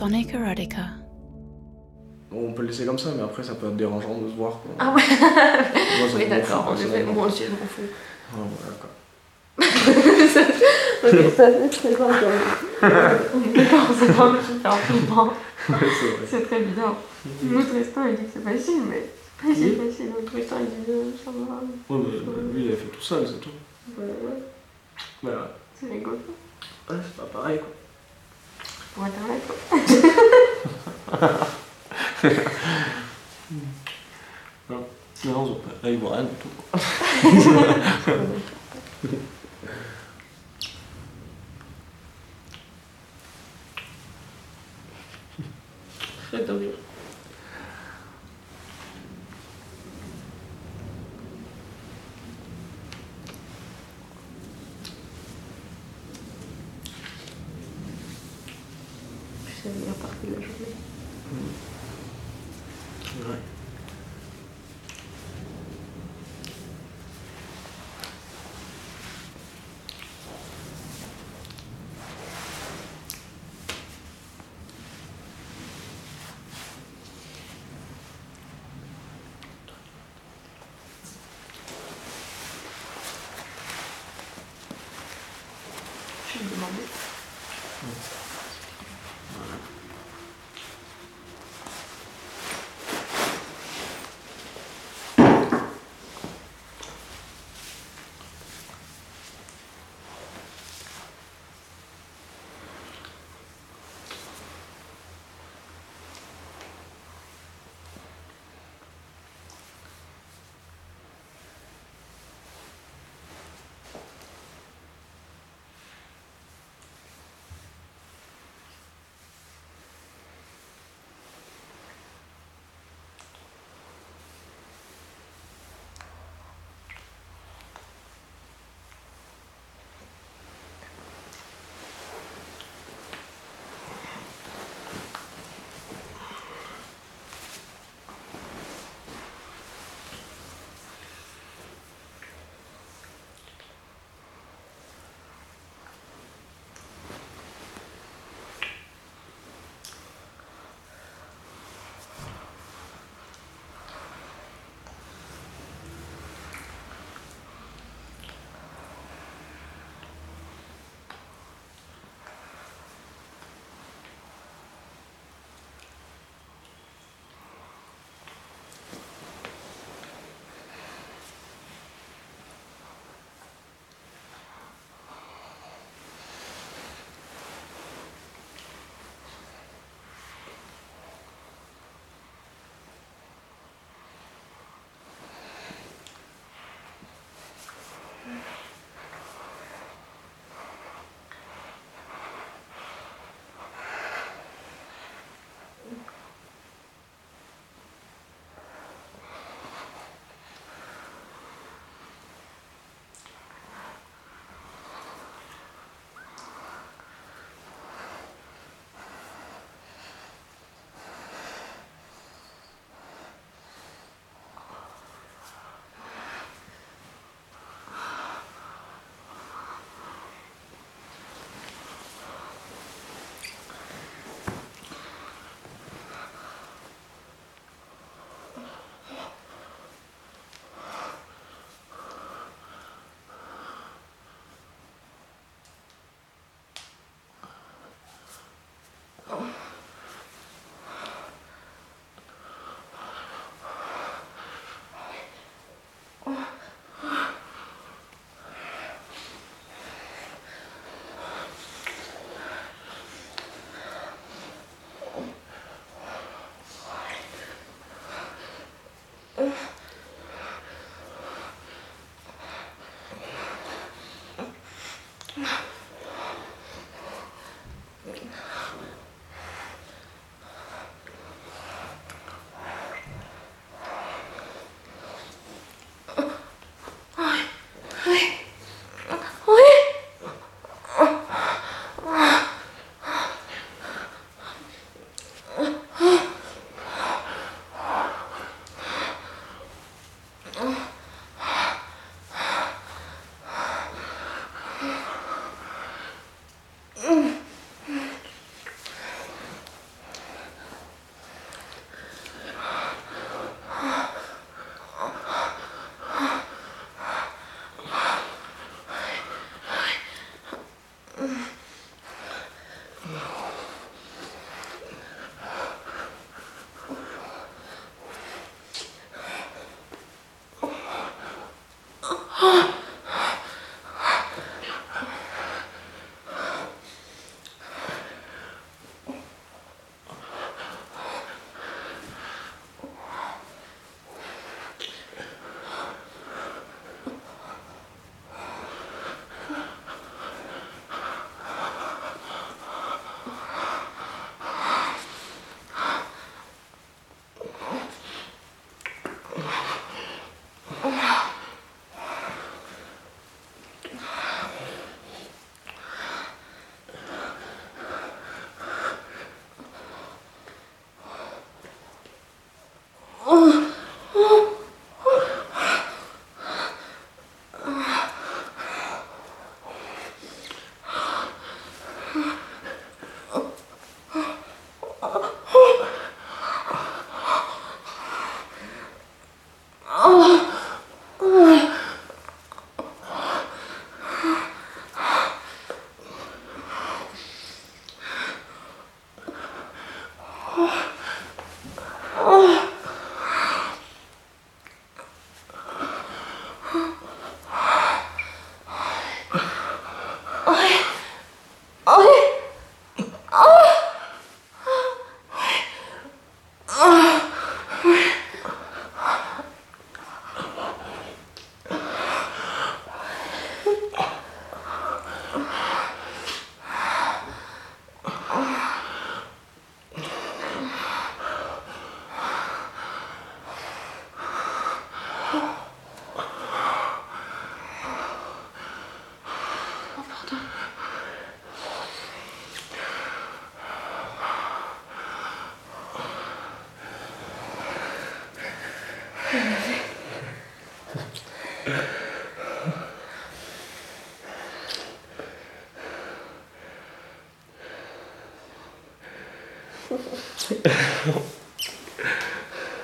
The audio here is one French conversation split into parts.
Sonic Erotica. Bon, on peut le laisser comme ça, mais après ça peut être dérangeant de se voir. Quoi. Ah ouais Moi, ça Oui, d'accord, en effet, moi aussi, je m'en fous. Ouais, voilà, quoi. ok, ça c'est très bien. On est d'accord, c'est pas le super flippant. Ouais, c'est vrai. C'est très bizarre. L'autre resto, il dit que c'est facile, mais c'est pas si Oui. facile. L'autre resto, il dit euh, ça va. Ouais, mais lui, il a fait tout seul, c'est tout. Ouais, ouais, Mais ouais, c'est rigolo. Ouais, c'est pas pareil, quoi. Pour internet. Non, non, là, il voit rien du tout. quoi. C'est de rire. C'est la meilleure partie de la journée. Ouais.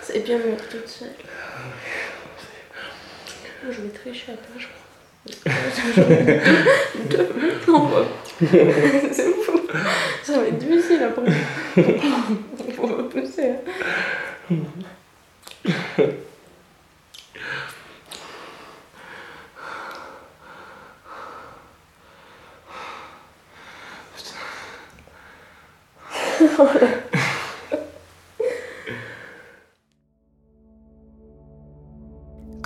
C'est bien mieux toute seule. Moi, je vais tricher toi, je crois. Deux moi. C'est fou. Ça va être difficile après. Faut repousser.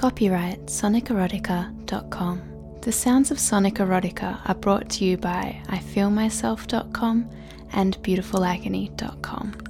Copyright sonicerotica.com. The sounds of Sonic Erotica are brought to you by IFeelMyself.com and BeautifulAgony.com.